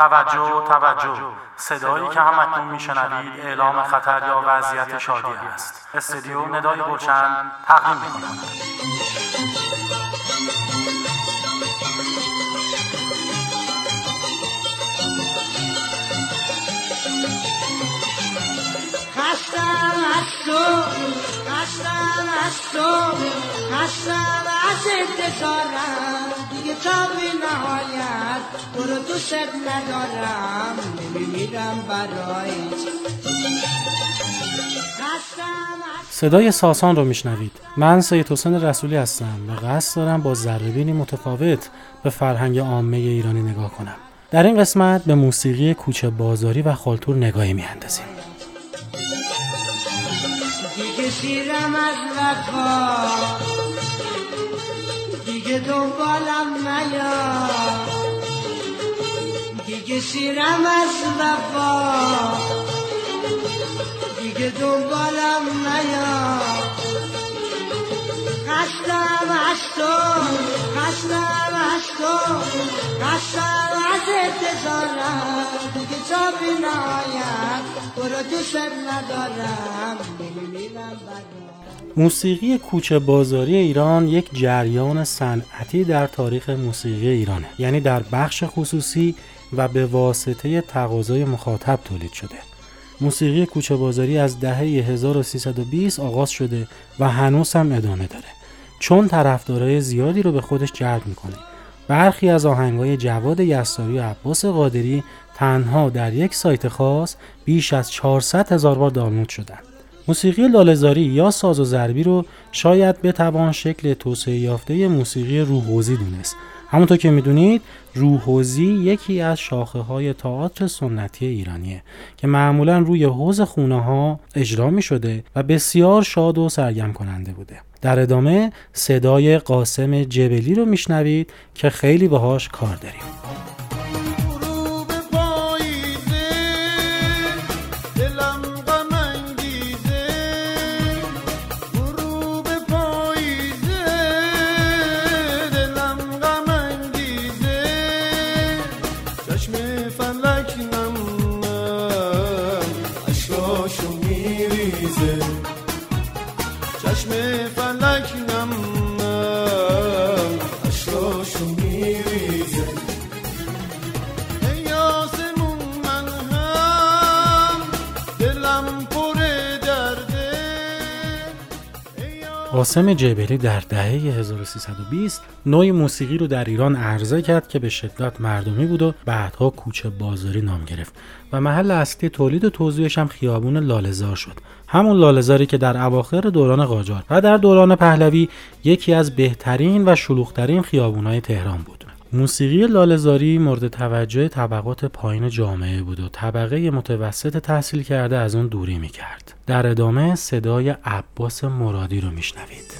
توجه توجه. صدایی که هم اکنون میشنوید اعلام خطر یا وضعیت شادی است. استدیو ندای گلشن تقدیم می‌کند خستم از تو خستم از تو خستم از انتظارم. دیگه تا به نهایت تو رو دوست ندارم نمیمیرم برای صدای ساسان رو میشنوید. من سید حسین رسولی هستم و قصد دارم با ذرهبینی متفاوت به فرهنگ عامه ایرانی نگاه کنم. در این قسمت به موسیقی کوچه بازاری و خالتور نگاهی میاندازیم. دیگه دیگه دنبالم نیا. دیگه سیرم از وفا. دیگه دنبالم نیا. از تو از تو از برو ندارم موسیقی کوچه بازاری ایران یک جریان صنعتی در تاریخ موسیقی ایرانه. یعنی در بخش خصوصی و به واسطه تقاضای مخاطب تولید شده. موسیقی کوچه بازاری از دهه 1320 آغاز شده و هنوز هم ادامه داره. چون طرفدارای زیادی رو به خودش جلب می‌کنه. برخی از آهنگای جواد یستاری و عباس قادری تنها در یک سایت خاص بیش از 400 هزار بار دانلود شدن موسیقی لالزاری یا ساز و ضربی رو شاید بتوان شکل توسعه یافته موسیقی روحوزی دونست. همونطور که می‌دونید روحوزی یکی از شاخه های تئاتر سنتی ایرانیه که معمولا روی حوز خونه ها اجرا می شده و بسیار شاد و سرگرم کننده بوده. در ادامه صدای قاسم جبلی رو میشنوید که خیلی باهاش کار داریم. قاسم جبلی در دهه 1320 نوع موسیقی رو در ایران عرضه کرد که به شدت مردمی بود و بعدها کوچه بازاری نام گرفت و محل اصلی تولید و توضیحش هم خیابون لالزار شد. همون لالزاری که در اواخر دوران قاجار و در دوران پهلوی یکی از بهترین و شلوغترین خیابونهای تهران بود. موسیقی لالزاری مورد توجه طبقات پایین جامعه بود و طبقه متوسط تحصیل کرده از اون دوری می‌کرد. در ادامه صدای عباس مرادی رو میشنوید.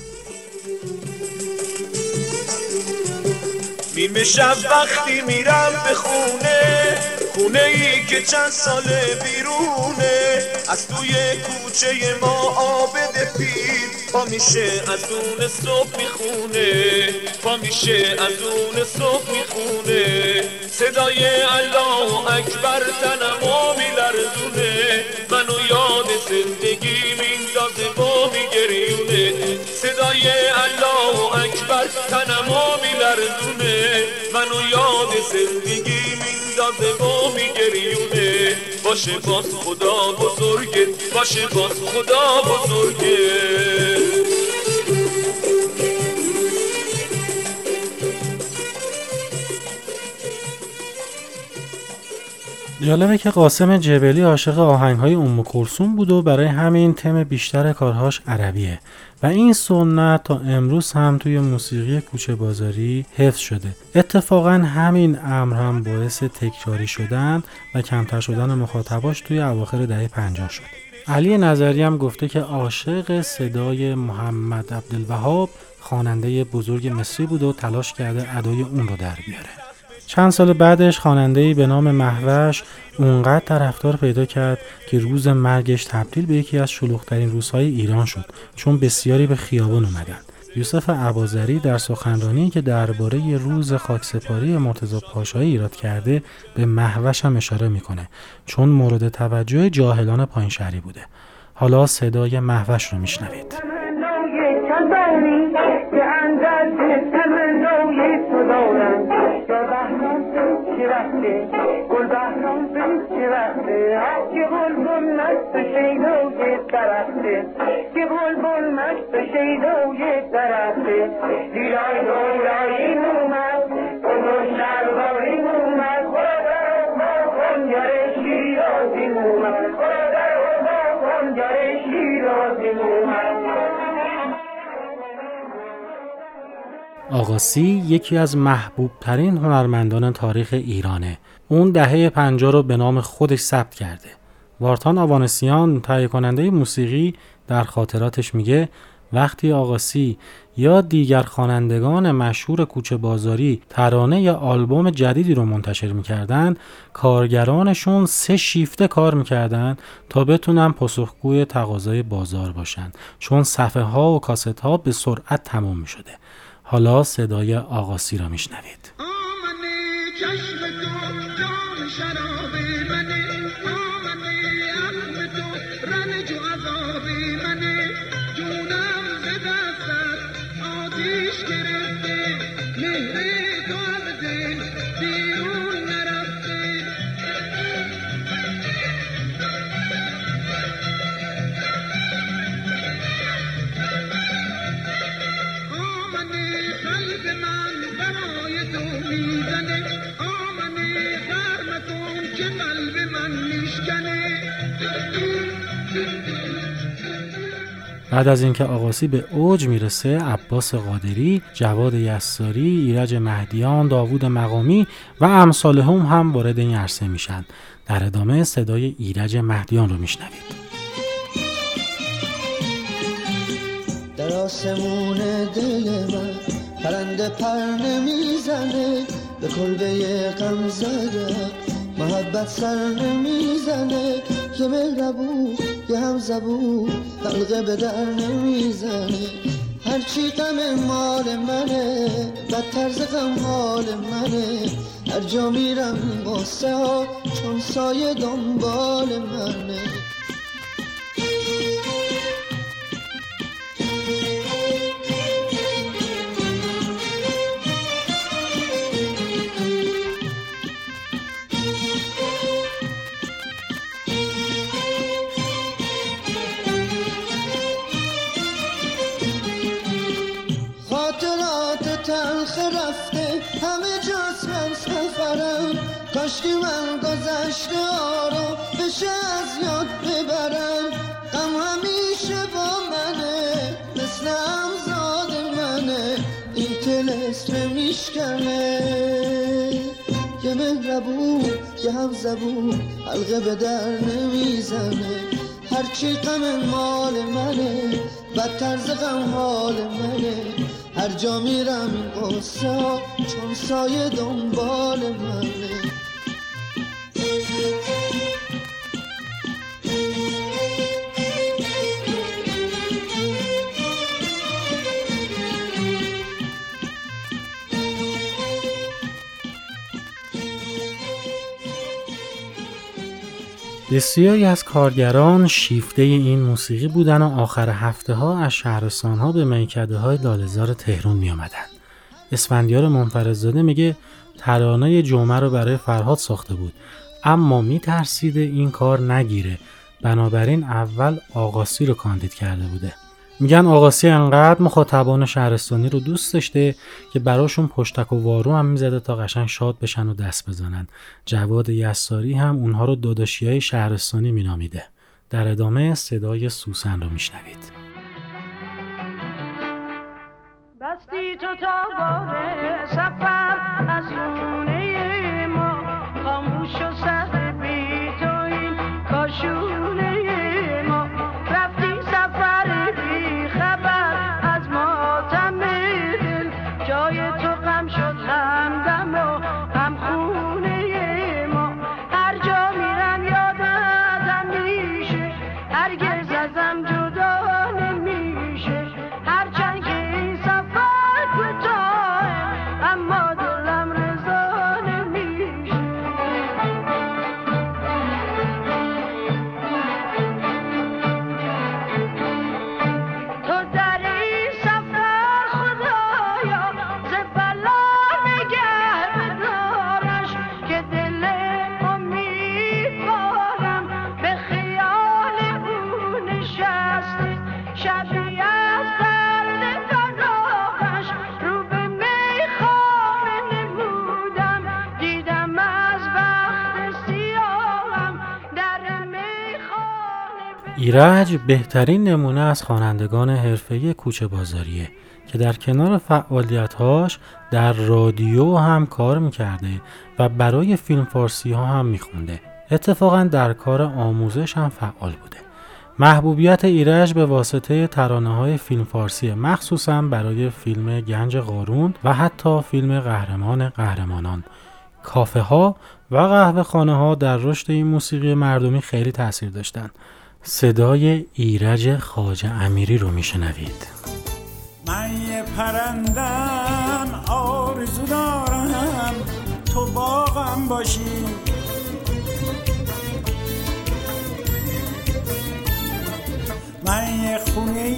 نیمه شب وقتی میرم به خونه خونه ای که چند سال بیرونه. از توی کوچه ما آبد پیر پا میشه از اون صبح می‌خونه. پا میشه از اون صبح می‌خونه. صدای الله اکبر تنمو میلرزونه. منو یاد زندگی میندازه با میگریونه. صدای الله اکبر تنمو میلرزونه. منو یاد زندگی میندازه با میگریونه. باشه باز خدا بزرگه. باشه باز خدا بزرگه. جالبه که قاسم جبلی عاشق آهنگ های ام کلثوم بود و برای همین تم بیشتر کارهاش عربیه و این سنت تا امروز هم توی موسیقی کوچه بازاری حفظ شده. اتفاقا همین امر هم باعث تکراری شدن و کمتر شدن مخاطباش توی اواخر دهه 50 شد. علی نظری هم گفته که عاشق صدای محمد عبدالوهاب خواننده بزرگ مصری بود و تلاش کرده ادای اون رو در بیاره. چند سال بعدش خواننده‌ای به نام محوش اونقدر طرفدار پیدا کرد که روز مرگش تبدیل به یکی از شلوغترین روزهای ایران شد چون بسیاری به خیابان اومدن یوسف عبازری در سخنرانی که درباره روز خاکسپاری مرتضی پاشایی ایراد کرده به محوش هم اشاره می‌کنه چون مورد توجه جاهلان پایین بوده. حالا صدای محوش رو میشنوید. لي والبحر مفيش بختي جيبوا لكم ناس شيدوا ويترقي جيبوا لكم ناس شيدوا ويترقي دي عينهم العين آقاسی یکی از محبوب ترین هنرمندان تاریخ ایرانه. اون دهه پنجاه رو به نام خودش ثبت کرده. وارتان آوانسیان تهیه کننده موسیقی در خاطراتش میگه وقتی آقاسی یا دیگر خوانندگان مشهور کوچه بازاری ترانه یا آلبوم جدیدی رو منتشر می‌کردن کارگرانشون سه شیفته کار می‌کردن تا بتونن پاسخگوی تقاضای بازار باشن چون صفحه ها و کاست ها به سرعت تمام می‌شده حالا صدای آقاسی را میشنوید. بعد از اینکه آقاسی به اوج می‌رسه عباس قادری، جواد یساری، ایرج مهدیان، داوود مقامی و امثال هم هم وارد این عرصه میشن. در ادامه صدای ایرج مهدیان رو میشنوید. در آسمون دل من پرنده پر نمی‌زنه به کلبه غم زده محبت سر نمی‌زنه که مهربون یه هم زبون حلقه به در نمی‌زنه. هرچی غم مال منه بدتر ز غم حال منه. هر جا میرم قصه ها چون سایه دنبال منه. کاشکی من گذشته آرام بشه از یاد ببرم. غم همیشه با منه مثل همزاد منه. این تلسم میشکنه. یه مهربون یه هم زبون حلقه به در نمی‌زنه. هرچی غم مال منه بدتر ز غم حال منه. هر جا میرم این قصه چون سایه دنبال منه. بسیاری از کارگران شیفته این موسیقی بودن و آخر هفته ها از شهرستان ها به میکده های لالزار تهرون می آمدن. اسفندیار منفرزاده میگه ترانه جمعه رو برای فرهاد ساخته بود اما می ترسیده این کار نگیره بنابراین اول آقاسی رو کاندید کرده بوده میگن آقاسی انقدر مخاطبان شهرستانی رو دوست داشته که براشون پشتک و وارو هم می‌زده تا قشنگ شاد بشن و دست بزنن. جواد یساری هم اونها رو داداشی های شهرستانی مینامیده. در ادامه صدای سوسن رو میشنوید. بستی تو تا ایرج بهترین نمونه از خوانندگان حرفه‌ای کوچه بازاریه که در کنار فعالیتهاش در رادیو هم کار می‌کرده و برای فیلم فارسی ها هم میخونده. اتفاقا در کار آموزش هم فعال بوده. محبوبیت ایرج به واسطه ترانه های فیلم فارسی مخصوصا برای فیلم گنج قارون و حتی فیلم قهرمان قهرمانان. کافه ها و قهوه خانه ها در رشد این موسیقی مردمی خیلی تاثیر داشتند. صدای ایرج خاج امیری رو میشنوید. من یه پرندم آرزو دارم تو باغم باشی. من یه خونه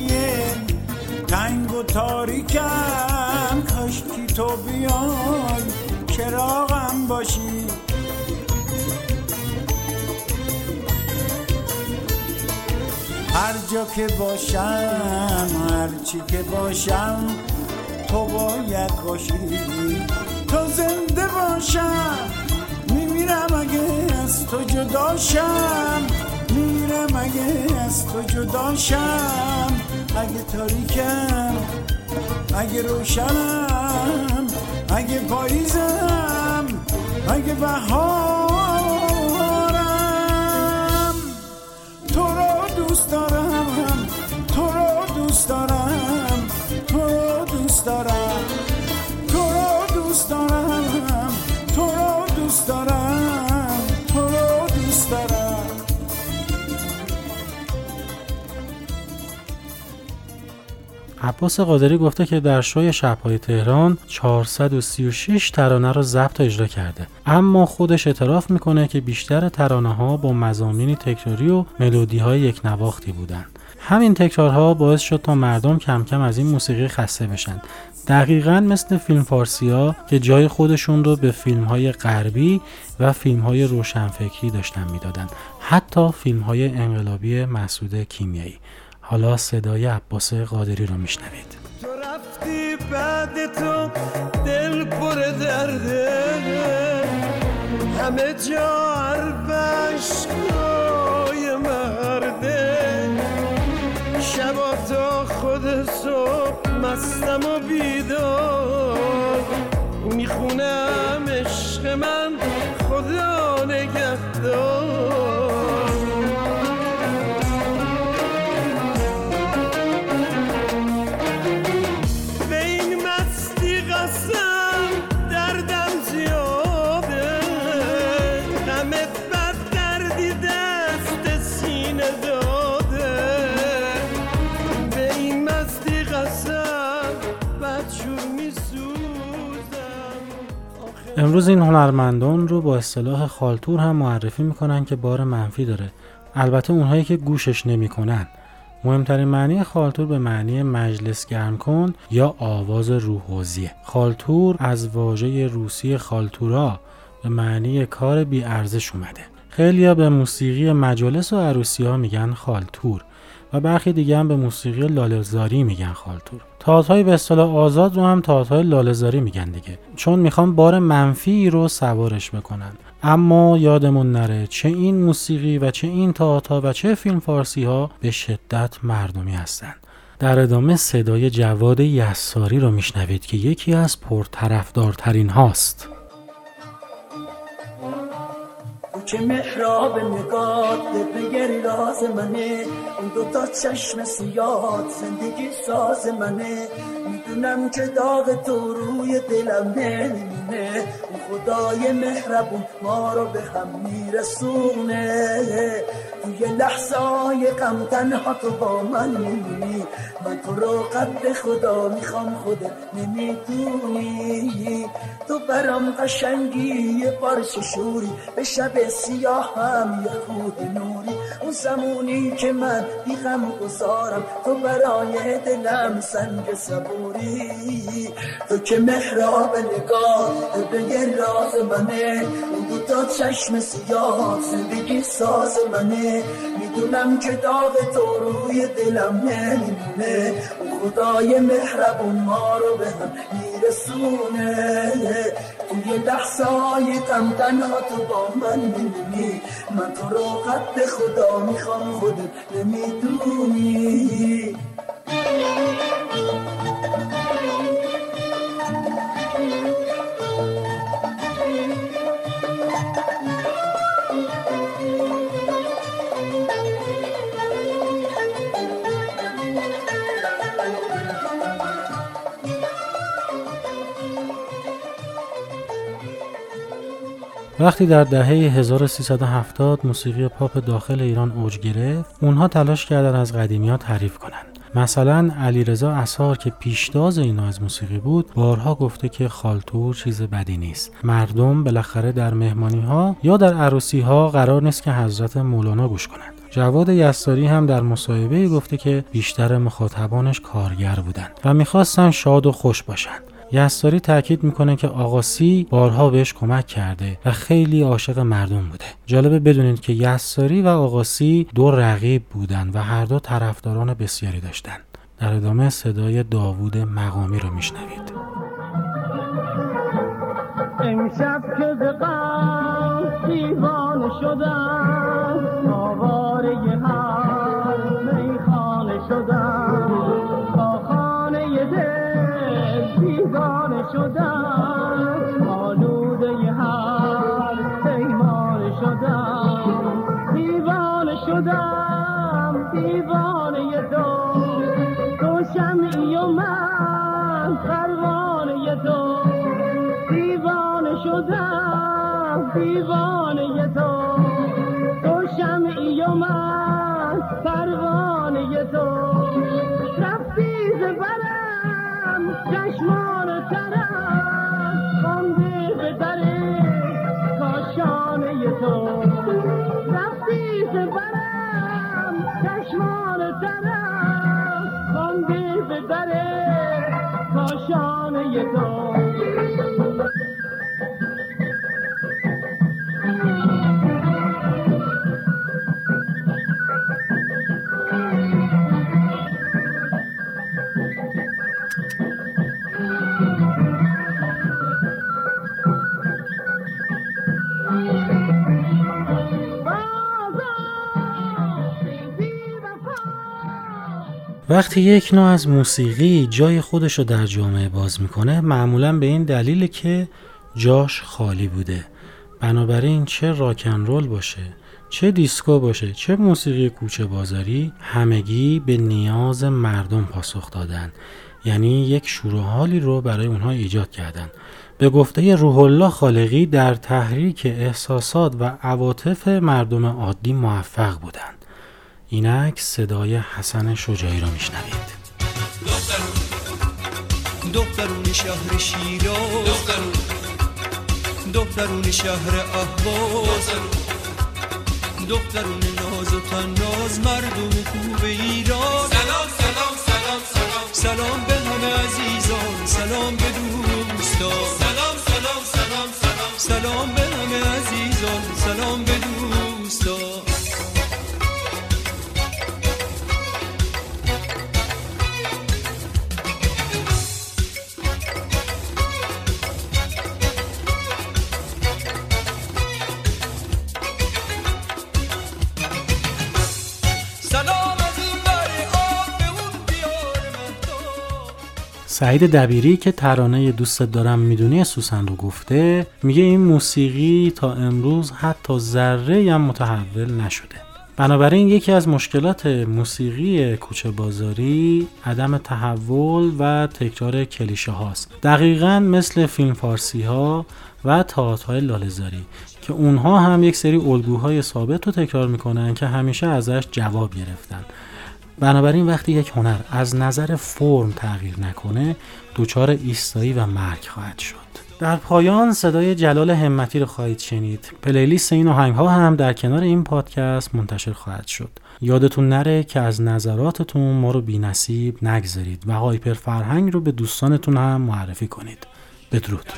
تنگ و تاریکم کاشکی تو بیای چراغم باشی. هر جا که باشم هر چی که باشم تو باید باشی. تو زنده باشم میمیرم اگه از تو جداشم میرم اگه از تو جداشم اگه تاریکم اگه روشنم اگه پاییزم اگه بهارم عباس قادری گفته که در شوی شبهای تهران 436 ترانه را ضبط و اجرا کرده. اما خودش اعتراف می‌کنه که بیشتر ترانه ها با مزامینی تکراری و ملودی های یک نواختی بودن همین تکرارها باعث شد تا مردم کم کم از این موسیقی خسته بشن. دقیقا مثل فیلم فارسی ها که جای خودشون رو به فیلم های غربی و فیلم های روشنفکری داشتن می‌دادن. حتی فیلم های انقلابی مسعود کیمیایی. حالا صدای عباس قادری رو میشنوید. تو رفتی بعد تو دل پر درده. همه جا عربشگاه مرده. شبا تا خود صبح مستم امروز این هنرمندان رو با اصطلاح خالتور هم معرفی می‌کنن که بار منفی داره. البته اونهایی که گوشش نمی‌کنن. مهمترین معنی خالتور به معنی مجلس گرم کن یا آواز روحوزیه خالتور از واژه روسی خالتورا به معنی کار بی ارزش اومده. خیلیا به موسیقی مجالس و عروسی ها میگن خالتور. و برخی دیگه هم به موسیقی لاله‌زاری میگن خالتور. تئاترهای به اصطلاح آزاد رو هم تئاترهای لاله‌زاری میگن دیگه. چون می‌خوان بار منفی رو سوارش بکنن. اما یادمون نره چه این موسیقی و چه این تئاتر و چه فیلم فارسی ها به شدت مردمی هستند در ادامه صدای جواد یساری رو میشنوید که یکی از پرطرفدارترین هاست. که محراب نگات بگری راز منه. اون دوتا چشم سیاد زندگی ساز منه. می‌دونم که داغ تو روی دلم نمیمونه. اون خدای مهربون ما رو به هم میرسونه. توی لحظه های غم تنها تو با من میمونی. من تو رو قد خدا می‌خوام خودت نمی‌دونی. تو برام قشنگی یه پارچه شوری. به شب سیاه هم یه خود نوری. اون زمونی که من بیغم گذارم. تو برای دلم سنگ صبوری. تو که محراب نگاه بگه راز منه. اون دوتا چشم سیاه زندگی ساز منه. می‌دونم که داغ تو روی دلم نمیمونه. اون خدای مهربون ما رو به هم میرسونه. توی لحظای تو با من میمونی من تو رو قد خدا می‌خوام خودت نمی‌دونی. وقتی در دهه 1370 موسیقی پاپ داخل ایران اوج گرفت اونها تلاش کردن از قدیمیات تعریف کنند. مثلا علیرضا اثار که پیشتاز اینا از موسیقی بود بارها گفته که خالتور چیز بدی نیست. مردم بالاخره در مهمانی ها یا در عروسی ها قرار نیست که حضرت مولانا گوش کنند. جواد یستاری هم در مصاحبه گفته که بیشتر مخاطبانش کارگر بودند و می‌خواستن شاد و خوش باشند. یستاری تاکید می‌کنه که آقاسی بارها بهش کمک کرده و خیلی عاشق مردم بوده. جالبه بدونید که یستاری و آقاسی دو رقیب بودن و هر دو طرفداران بسیاری داشتند در ادامه صدای داوود مقامی رو میشنوید. امشب که دیوانه شدم آواره شدم دیوانه تو تو شمعی و من پروانه تو دیوانه شدم دیوانه تو تو شمعی و من پروانه تو رفتی زبرم چشمان در کاشانه تو وقتی یک نوع از موسیقی جای خودش رو در جامعه باز می‌کنه معمولا به این دلیل که جاش خالی بوده. بنابراین چه راکن رول باشه چه دیسکو باشه چه موسیقی کوچه بازاری همگی به نیاز مردم پاسخ دادن. یعنی یک شور و حالی رو برای اونها ایجاد کردن. به گفته روح الله خالقی در تحریک احساسات و عواطف مردم عادی موفق بودند اینک صدای حسن شجاعی را میشنوید. دخترون شهر شیراز. دخترون دخترون شهر اهواز. دخترون ناز و تناز مردم خوب ایران. سلام سلام سلام سلام. سلام به همه عزیزان سلام به دوستان. سلام سلام سلام سلام. سلام به همه عزیزان سلام به دوستان. سعید دبیری که ترانه دوست دارم می‌دونی سوسن رو گفته میگه این موسیقی تا امروز حتی ذره هم متحول نشده. بنابراین یکی از مشکلات موسیقی کوچه بازاری عدم تحول و تکرار کلیشه هاست. دقیقا مثل فیلم فارسی ها و تئاترهای لاله‌زاری که اونها هم یک سری الگوهای ثابت رو تکرار می‌کنن که همیشه ازش جواب گرفتن. بنابراین وقتی یک هنر از نظر فرم تغییر نکنه دچار ایستایی و مرگ خواهد شد. در پایان صدای جلال همتی رو خواهید شنید. پلیلیست این آهنگ ها هم در کنار این پادکست منتشر خواهد شد. یادتون نره که از نظراتتون ما رو بی نصیب نگذارید و هایپر فرهنگ رو به دوستانتون هم معرفی کنید. بدرود.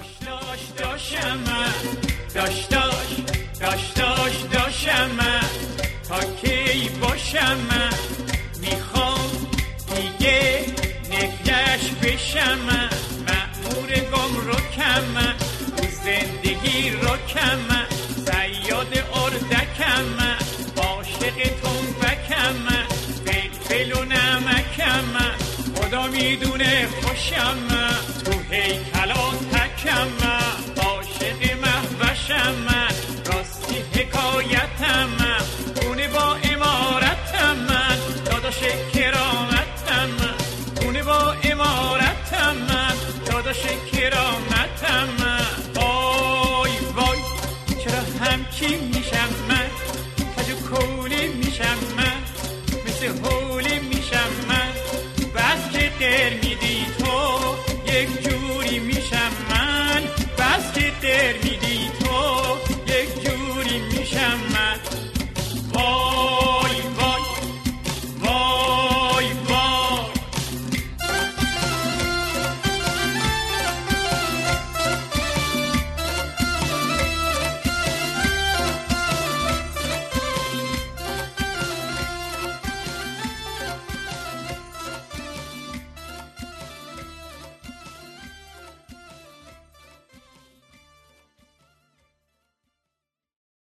من مأمور گم رو کم من روز زیراکم زیاد اردکم عاشق تنبکم فلفل و نمکم خدا می‌دونه خوشم تو هیکلات تکم holy.